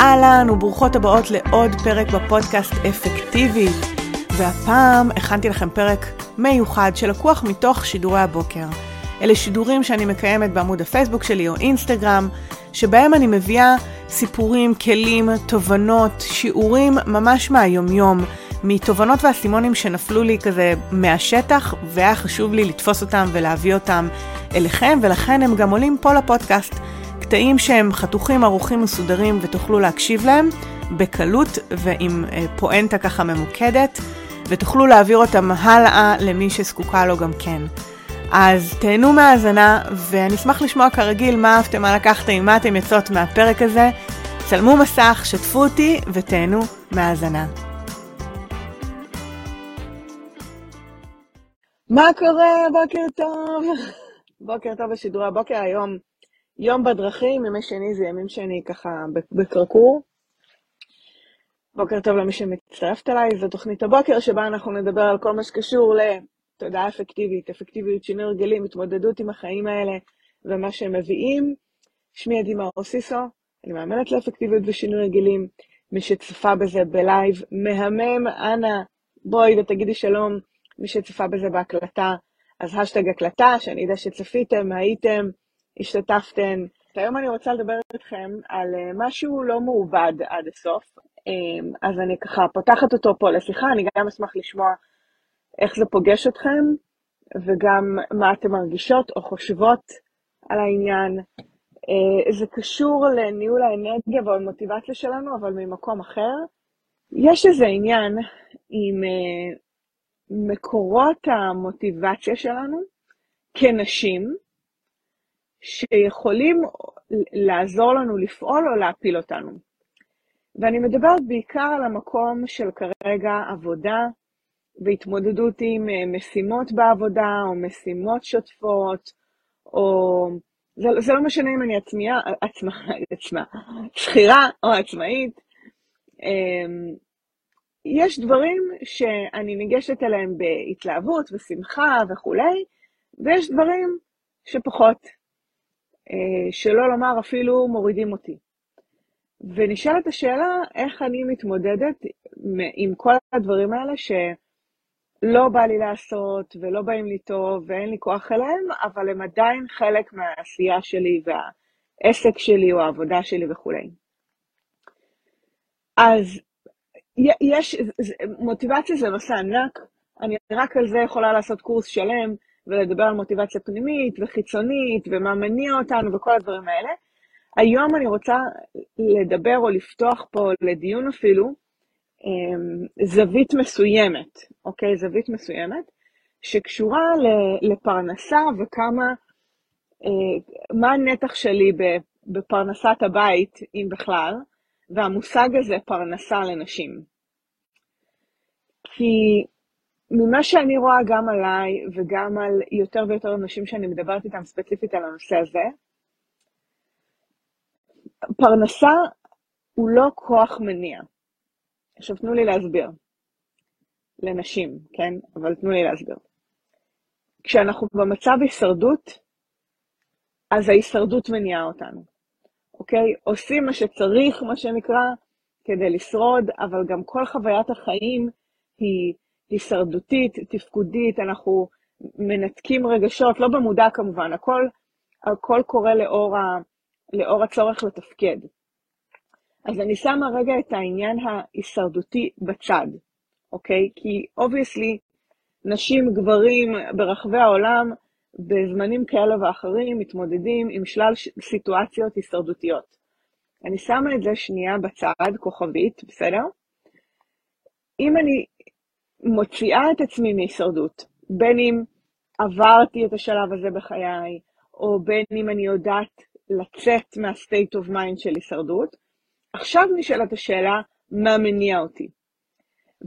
אהלן וברוכות הבאות לעוד פרק בפודקאסט אפקטיבית. והפעם הכנתי לכם פרק מיוחד שלקוח מתוך שידורי הבוקר. אלה שידורים שאני מקיימת בעמוד הפייסבוק שלי או אינסטגרם, שבהם אני מביאה סיפורים, כלים, תובנות, שיעורים ממש מהיומיום, מתובנות ואסימונים שנפלו לי כזה מהשטח, והיה חשוב לי לתפוס אותם ולהביא אותם אליכם, ולכן הם גם עולים פה לפודקאסט. קטעים שהם חתוכים, ערוכים, מסודרים, ותוכלו להקשיב להם בקלות ועם אה, פואנטה ככה ממוקדת, ותוכלו להעביר אותם הלאה למי שזקוקה לו גם כן. אז תהנו מהאזנה, ואני אשמח לשמוע כרגיל מה אהבתם, מה לקחתם, מה אתם יוצאות מהפרק הזה. צלמו מסך, שתפו אותי ותהנו מהאזנה. מה קורה? בוקר טוב. בוקר טוב בשידורי הבוקר היום. יום בדרכים, ימי שני זה ימים שאני ככה בקרקור. בוקר טוב למי שמצטרפת אליי, זו תוכנית הבוקר שבה אנחנו נדבר על כל מה שקשור לתודעה אפקטיבית, אפקטיביות, שינוי הרגלים, התמודדות עם החיים האלה ומה שהם מביאים. שמי עדי מאור סיסו, אני מאמנת לאפקטיביות ושינוי הרגלים. מי שצפה בזה בלייב, מהמם, אנא, בואי ותגידי שלום. מי שצפה בזה בהקלטה, אז השטג הקלטה, שאני אדע שצפיתם, הייתם, השתתפתן. היום אני רוצה לדבר איתכם על אה, משהו לא מעובד עד הסוף, אמ, אז אני ככה פותחת אותו פה לשיחה, אני גם אשמח לשמוע איך זה פוגש אתכם, וגם מה אתן מרגישות או חושבות על העניין. אה, זה קשור לניהול האנרגיה והמוטיבציה שלנו, אבל ממקום אחר. יש איזה עניין עם אה, מקורות המוטיבציה שלנו כנשים, שיכולים לעזור לנו לפעול או להפיל אותנו. ואני מדברת בעיקר על המקום של כרגע עבודה והתמודדות עם אה, משימות בעבודה או משימות שוטפות, או זה, זה לא משנה אם אני עצמיה, עצמה, עצמה, שכירה או עצמאית. אמ, יש דברים שאני ניגשת אליהם בהתלהבות ושמחה וכולי, ויש דברים שפחות. אה, שלא לומר אפילו מורידים אותי. ונשאלת השאלה איך אני מתמודדת עם כל הדברים האלה שלא בא לי לעשות ולא באים לי טוב ואין לי כוח אליהם, אבל הם עדיין חלק מהעשייה שלי והעסק שלי או העבודה שלי וכולי. אז יש, מוטיבציה זה נושא ענק, אני רק על זה יכולה לעשות קורס שלם, ולדבר על מוטיבציה פנימית וחיצונית, ומה מניע אותנו וכל הדברים האלה. היום אני רוצה לדבר או לפתוח פה לדיון אפילו אמ, זווית מסוימת, אוקיי? זווית מסוימת, שקשורה לפרנסה וכמה, אה, מה הנתח שלי בפרנסת הבית, אם בכלל, והמושג הזה פרנסה לנשים. כי ממה שאני רואה גם עליי וגם על יותר ויותר אנשים שאני מדברת איתם ספציפית על הנושא הזה, פרנסה הוא לא כוח מניע. עכשיו תנו לי להסביר. לנשים, כן? אבל תנו לי להסביר. כשאנחנו במצב הישרדות, אז ההישרדות מניעה אותנו, אוקיי? עושים מה שצריך, מה שנקרא, כדי לשרוד, אבל גם כל חוויית החיים היא הישרדותית, תפקודית, אנחנו מנתקים רגשות, לא במודע כמובן, הכל, הכל קורה לאור, ה, לאור הצורך לתפקד. אז אני שמה רגע את העניין ההישרדותי בצד, אוקיי? כי obviously, נשים, גברים ברחבי העולם, בזמנים כאלה ואחרים, מתמודדים עם שלל סיטואציות הישרדותיות. אני שמה את זה שנייה בצד, כוכבית, בסדר? אם אני מוציאה את עצמי מהישרדות, בין אם עברתי את השלב הזה בחיי, או בין אם אני יודעת לצאת מה-state of mind של הישרדות, עכשיו נשאלת השאלה, מה מניע אותי?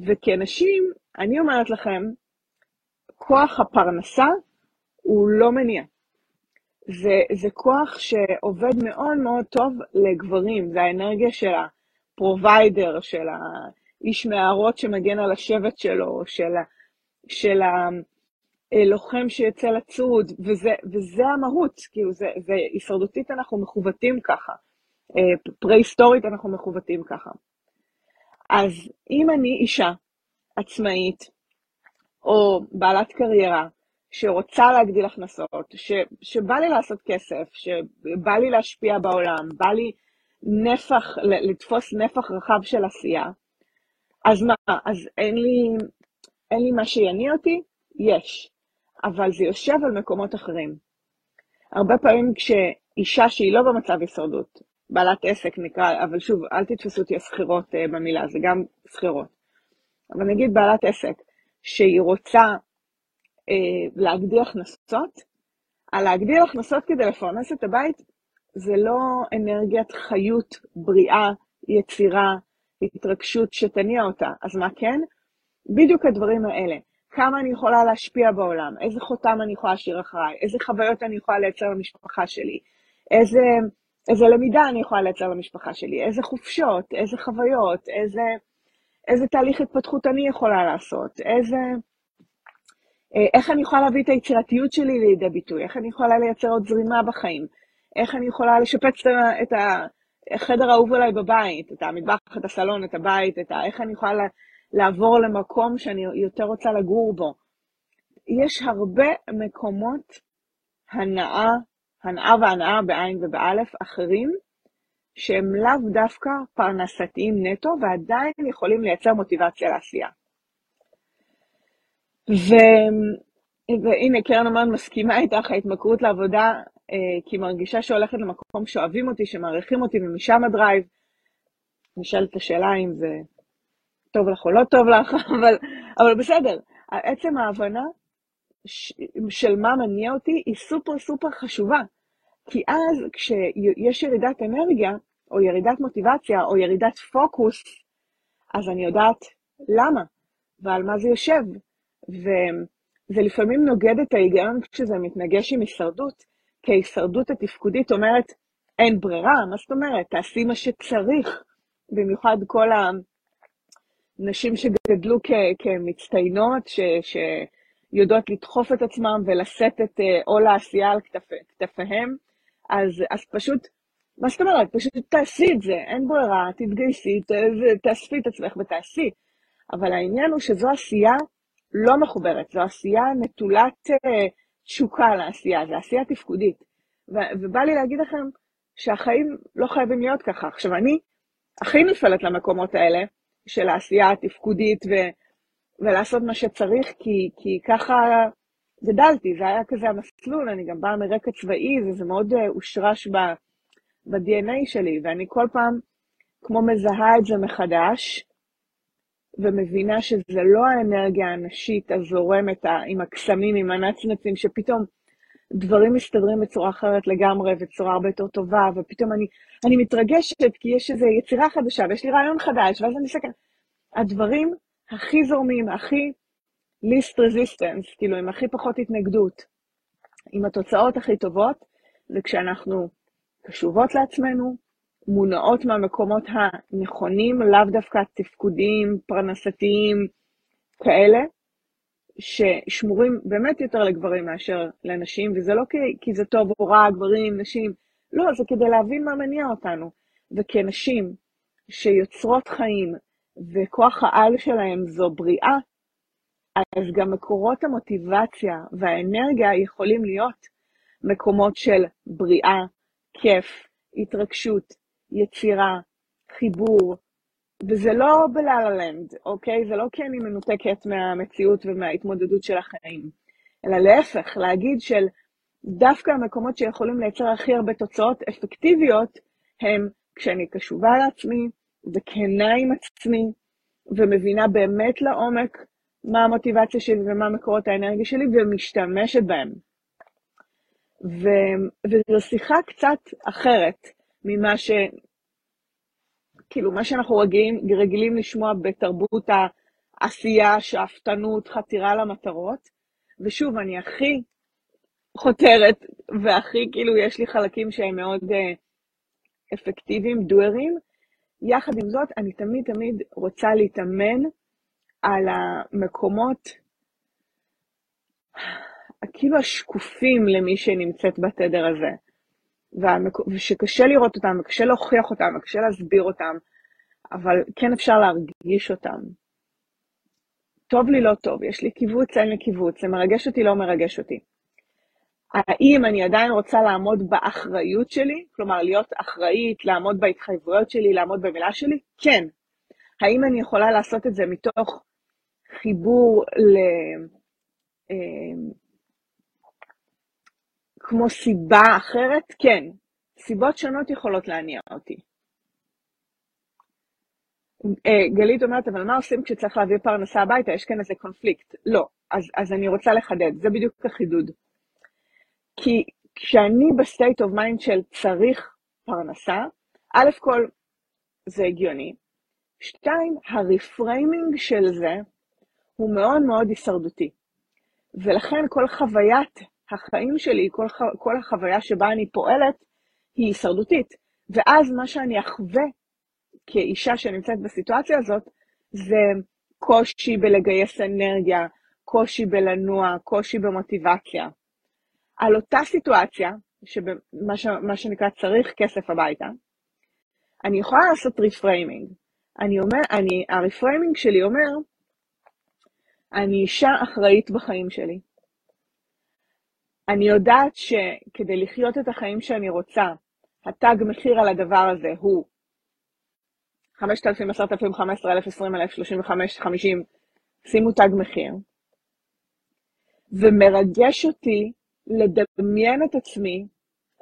וכאנשים, אני אומרת לכם, כוח הפרנסה הוא לא מניע. זה, זה כוח שעובד מאוד מאוד טוב לגברים, זה האנרגיה של הפרוביידר, של איש מערות שמגן על השבט שלו, של, של הלוחם שיוצא לצוד, וזה, וזה המהות, כאילו, זה, זה הישרדותית אנחנו מכוותים ככה. פרה-היסטורית אנחנו מכוותים ככה. אז אם אני אישה עצמאית, או בעלת קריירה, שרוצה להגדיל הכנסות, ש, שבא לי לעשות כסף, שבא לי להשפיע בעולם, בא לי נפח, לתפוס נפח רחב של עשייה, אז מה, אז אין לי, אין לי מה שיניע אותי? יש. אבל זה יושב על מקומות אחרים. הרבה פעמים כשאישה שהיא לא במצב הישרדות, בעלת עסק נקרא, אבל שוב, אל תתפסו אותי השכירות uh, במילה, זה גם שכירות. אבל נגיד בעלת עסק, שהיא רוצה uh, להגדיל הכנסות, על להגדיל הכנסות כדי לפרנס את הבית, זה לא אנרגיית חיות, בריאה, יצירה, התרגשות שתניע אותה. אז מה כן? בדיוק הדברים האלה. כמה אני יכולה להשפיע בעולם, איזה חותם אני יכולה להשאיר אחריי, איזה חוויות אני יכולה לייצר למשפחה שלי, איזה, איזה למידה אני יכולה לייצר למשפחה שלי, איזה חופשות, איזה חוויות, איזה, איזה תהליך התפתחות אני יכולה לעשות, איזה, אה, איך אני יכולה להביא את היצירתיות שלי לידי ביטוי, איך אני יכולה לייצר עוד זרימה בחיים, איך אני יכולה לשפץ את החדר האהוב עליי בבית, את המטבח, את הסלון, את הבית, את ה... איך אני יכולה לעבור למקום שאני יותר רוצה לגור בו. יש הרבה מקומות הנאה, הנאה והנאה בעין ובאלף אחרים, שהם לאו דווקא פרנסתיים נטו, ועדיין יכולים לייצר מוטיבציה לעשייה. ו... והנה, קרן אומרת, מסכימה איתך, ההתמכרות לעבודה, כי מרגישה שהולכת למקום שאוהבים אותי, שמעריכים אותי, ומשם הדרייב. נשאלת השאלה אם זה טוב לך או לא טוב לך, אבל, אבל בסדר. עצם ההבנה של מה מניע אותי היא סופר סופר חשובה. כי אז כשיש ירידת אנרגיה, או ירידת מוטיבציה, או ירידת פוקוס, אז אני יודעת למה, ועל מה זה יושב. וזה לפעמים נוגד את ההיגיון כשזה מתנגש עם הישרדות, כי ההישרדות התפקודית אומרת, אין ברירה, מה זאת אומרת? תעשי מה שצריך. במיוחד כל ה... נשים שגדלו כ- כמצטיינות, ש- שיודעות לדחוף את עצמם ולשאת את אה, עול העשייה על כתפ, כתפיהם, אז, אז פשוט, מה זאת אומרת? פשוט תעשי את זה, אין ברירה, תתגייסי, ת, תאספי את עצמך ותעשי. אבל העניין הוא שזו עשייה לא מחוברת, זו עשייה נטולת uh, תשוקה לעשייה, זו עשייה תפקודית. ו- ובא לי להגיד לכם שהחיים לא חייבים להיות ככה. עכשיו, אני הכי נפלת למקומות האלה, של העשייה התפקודית ו, ולעשות מה שצריך, כי, כי ככה גדלתי, זה היה כזה המסלול, אני גם באה מרקע צבאי, וזה מאוד אה, הושרש ב-DNA שלי, ואני כל פעם כמו מזהה את זה מחדש, ומבינה שזה לא האנרגיה הנשית הזורמת עם הקסמים, עם הנצנצים, שפתאום דברים מסתדרים בצורה אחרת לגמרי, בצורה הרבה יותר טובה, ופתאום אני, אני מתרגשת כי יש איזו יצירה חדשה, ויש לי רעיון חדש, ואז אני מסתכלת. הדברים הכי זורמים, הכי least resistance, כאילו עם הכי פחות התנגדות, עם התוצאות הכי טובות, זה כשאנחנו קשובות לעצמנו, מונעות מהמקומות הנכונים, לאו דווקא תפקודיים, פרנסתיים, כאלה, ששמורים באמת יותר לגברים מאשר לנשים, וזה לא כי, כי זה טוב או רע, גברים, נשים, לא, זה כדי להבין מה מניע אותנו. וכנשים שיוצרות חיים, וכוח העל שלהם זו בריאה, אז גם מקורות המוטיבציה והאנרגיה יכולים להיות מקומות של בריאה, כיף, התרגשות, יצירה, חיבור, וזה לא בלה לנד, אוקיי? זה לא כי אני מנותקת מהמציאות ומההתמודדות של החיים, אלא להפך, להגיד של דווקא המקומות שיכולים לייצר הכי הרבה תוצאות אפקטיביות, הם כשאני קשובה לעצמי וכנה עם עצמי, ומבינה באמת לעומק מה המוטיבציה שלי ומה מקורות האנרגיה שלי, ומשתמשת בהם. ו... וזו שיחה קצת אחרת ממה ש... כאילו, מה שאנחנו רגילים, רגילים לשמוע בתרבות העשייה, שאפתנות, חתירה למטרות. ושוב, אני הכי חותרת, והכי, כאילו, יש לי חלקים שהם מאוד uh, אפקטיביים, דוארים. יחד עם זאת, אני תמיד תמיד רוצה להתאמן על המקומות, כאילו השקופים למי שנמצאת בתדר הזה. ושקשה לראות אותם, וקשה להוכיח אותם, וקשה להסביר אותם, אבל כן אפשר להרגיש אותם. טוב לי, לא טוב, יש לי קיבוץ, אין לי קיבוץ, זה מרגש אותי, לא מרגש אותי. האם אני עדיין רוצה לעמוד באחריות שלי, כלומר להיות אחראית, לעמוד בהתחייבויות שלי, לעמוד במילה שלי? כן. האם אני יכולה לעשות את זה מתוך חיבור ל... כמו סיבה אחרת? כן. סיבות שונות יכולות להניע אותי. אה, גלית אומרת, אבל מה עושים כשצריך להביא פרנסה הביתה? יש כאן איזה קונפליקט. לא. אז, אז אני רוצה לחדד, זה בדיוק החידוד. כי כשאני ב state of mind של צריך פרנסה, א' כל זה הגיוני, שתיים, הרפריימינג של זה הוא מאוד מאוד הישרדותי. ולכן כל חוויית החיים שלי, כל, כל החוויה שבה אני פועלת, היא הישרדותית. ואז מה שאני אחווה כאישה שנמצאת בסיטואציה הזאת, זה קושי בלגייס אנרגיה, קושי בלנוע, קושי במוטיבציה. על אותה סיטואציה, שמה ש, שנקרא צריך כסף הביתה, אני יכולה לעשות reframing. אני אומר, אני, ה reframing שלי אומר, אני אישה אחראית בחיים שלי. אני יודעת שכדי לחיות את החיים שאני רוצה, התג מחיר על הדבר הזה הוא 5,000, 10,000, 15,000, 20,000, 35, 50, שימו תג מחיר. ומרגש אותי לדמיין את עצמי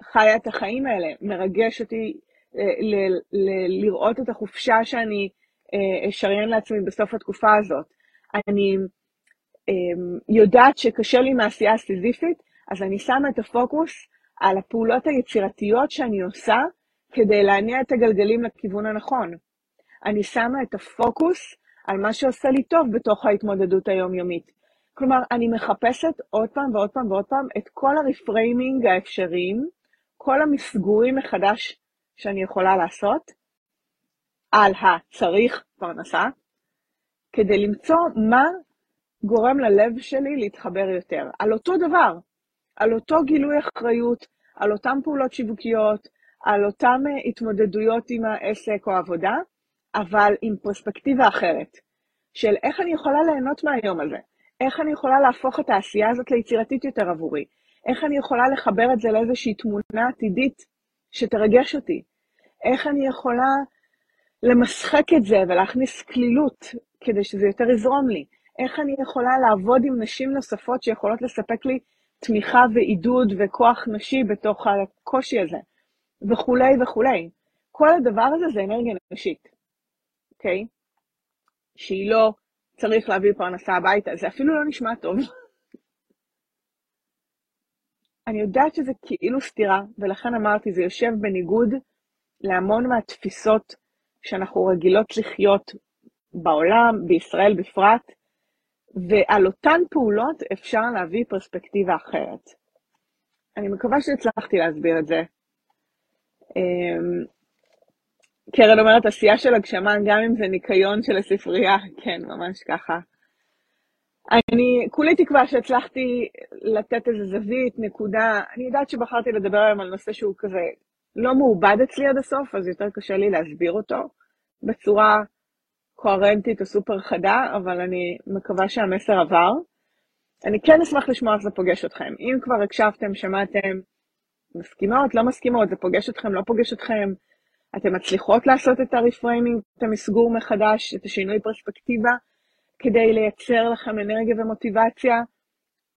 חיה את החיים האלה. מרגש אותי ל- ל- לראות את החופשה שאני אה, אשריין לעצמי בסוף התקופה הזאת. אני אמ, יודעת שקשה לי מעשייה הסיזיפית, אז אני שמה את הפוקוס על הפעולות היצירתיות שאני עושה כדי להניע את הגלגלים לכיוון הנכון. אני שמה את הפוקוס על מה שעושה לי טוב בתוך ההתמודדות היומיומית. כלומר, אני מחפשת עוד פעם ועוד פעם ועוד פעם את כל הרפריימינג האפשריים, כל המסגורים מחדש שאני יכולה לעשות על הצריך פרנסה, כדי למצוא מה גורם ללב שלי להתחבר יותר. על אותו דבר, על אותו גילוי אחריות, על אותן פעולות שיווקיות, על אותן אה, התמודדויות עם העסק או העבודה, אבל עם פרספקטיבה אחרת, של איך אני יכולה ליהנות מהיום הזה, איך אני יכולה להפוך את העשייה הזאת ליצירתית יותר עבורי, איך אני יכולה לחבר את זה לאיזושהי תמונה עתידית שתרגש אותי, איך אני יכולה למשחק את זה ולהכניס כלילות כדי שזה יותר יזרום לי, איך אני יכולה לעבוד עם נשים נוספות שיכולות לספק לי תמיכה ועידוד וכוח נשי בתוך הקושי הזה, וכולי וכולי. כל הדבר הזה זה אנרגיה נשית, אוקיי? Okay? שהיא לא צריך להביא פרנסה הביתה, זה אפילו לא נשמע טוב. אני יודעת שזה כאילו סתירה, ולכן אמרתי, זה יושב בניגוד להמון מהתפיסות שאנחנו רגילות לחיות בעולם, בישראל בפרט, ועל אותן פעולות אפשר להביא פרספקטיבה אחרת. אני מקווה שהצלחתי להסביר את זה. אמ, קרן אומרת, עשייה של הגשמה, גם אם זה ניקיון של הספרייה, כן, ממש ככה. אני כולי תקווה שהצלחתי לתת איזה זווית, נקודה. אני יודעת שבחרתי לדבר היום על נושא שהוא כזה לא מעובד אצלי עד הסוף, אז יותר קשה לי להסביר אותו בצורה קוהרנטית או סופר חדה, אבל אני מקווה שהמסר עבר. אני כן אשמח לשמוע איך זה פוגש אתכם. אם כבר הקשבתם, שמעתם, מסכימות, לא מסכימות, זה פוגש אתכם, לא פוגש אתכם, אתן מצליחות לעשות את הרפריימינג, את המסגור מחדש, את השינוי פרספקטיבה, כדי לייצר לכם אנרגיה ומוטיבציה,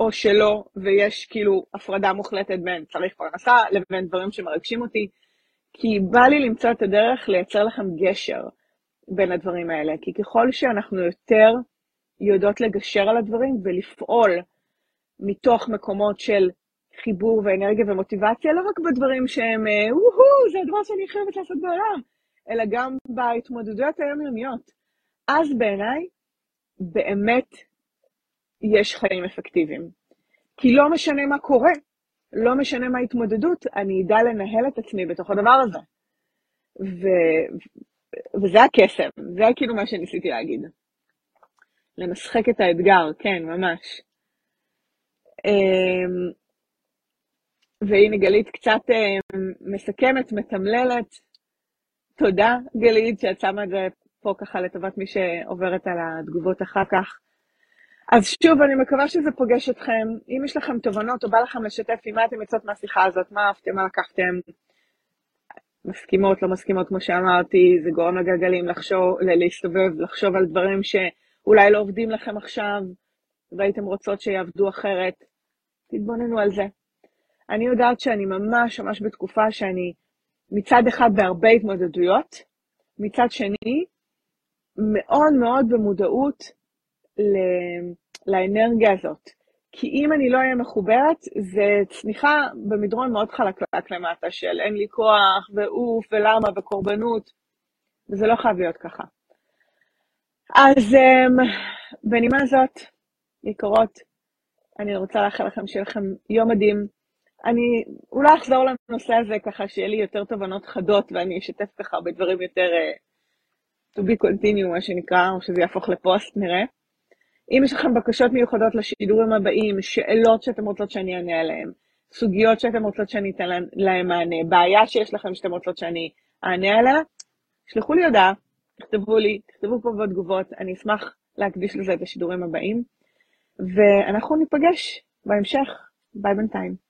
או שלא, ויש כאילו הפרדה מוחלטת בין צריך פרנסה לבין דברים שמרגשים אותי, כי בא לי למצוא את הדרך לייצר לכם גשר בין הדברים האלה, כי ככל שאנחנו יותר יודעות לגשר על הדברים ולפעול מתוך מקומות של חיבור ואנרגיה ומוטיבציה, לא רק בדברים שהם, אה, וואו, זה הדבר שאני חייבת לעשות בעולם, אלא גם בהתמודדויות היומיומיות. אז בעיניי, באמת יש חיים אפקטיביים. כי לא משנה מה קורה, לא משנה מה ההתמודדות, אני אדע לנהל את עצמי בתוך הדבר הזה. ו... וזה הקסם, זה כאילו מה שניסיתי להגיד. למשחק את האתגר, כן, ממש. אמ, והנה גלית קצת אה, מסכמת, מתמללת. תודה, גלית, שאת שמה את זה פה ככה לטובת מי שעוברת על התגובות אחר כך. אז שוב, אני מקווה שזה פוגש אתכם. אם יש לכם תובנות או בא לכם לשתף עם מה אתם יוצאות מהשיחה הזאת, מה אהבתם, מה לקחתם, מסכימות, לא מסכימות, כמו שאמרתי, זה גורם לגלגלים לחשוב, להסתובב, לחשוב על דברים שאולי לא עובדים לכם עכשיו, והייתם רוצות שיעבדו אחרת. תתבוננו על זה. אני יודעת שאני ממש ממש בתקופה שאני מצד אחד בהרבה התמודדויות, מצד שני, מאוד מאוד במודעות לאנרגיה הזאת. כי אם אני לא אהיה מחוברת, זה צניחה במדרון מאוד חלקלק למטה של אין לי כוח, ואוף, ולמה, וקורבנות, וזה לא חייב להיות ככה. אז um, בנימה זאת, יקרות, אני רוצה לאחל לכם שיהיה לכם יום מדהים. אני אולי אחזור לנושא הזה ככה שיהיה לי יותר תובנות חדות ואני אשתף ככה בדברים יותר uh, to be continue, מה שנקרא, או שזה יהפוך לפוסט, נראה. אם יש לכם בקשות מיוחדות לשידורים הבאים, שאלות שאתם רוצות שאני אענה עליהן, סוגיות שאתם רוצות שאני אתן להם מענה, בעיה שיש לכם שאתם רוצות שאני אענה עליה, שלחו לי הודעה, תכתבו לי, תכתבו פה בתגובות, אני אשמח להקדיש לזה את השידורים הבאים, ואנחנו ניפגש בהמשך. ביי בינתיים.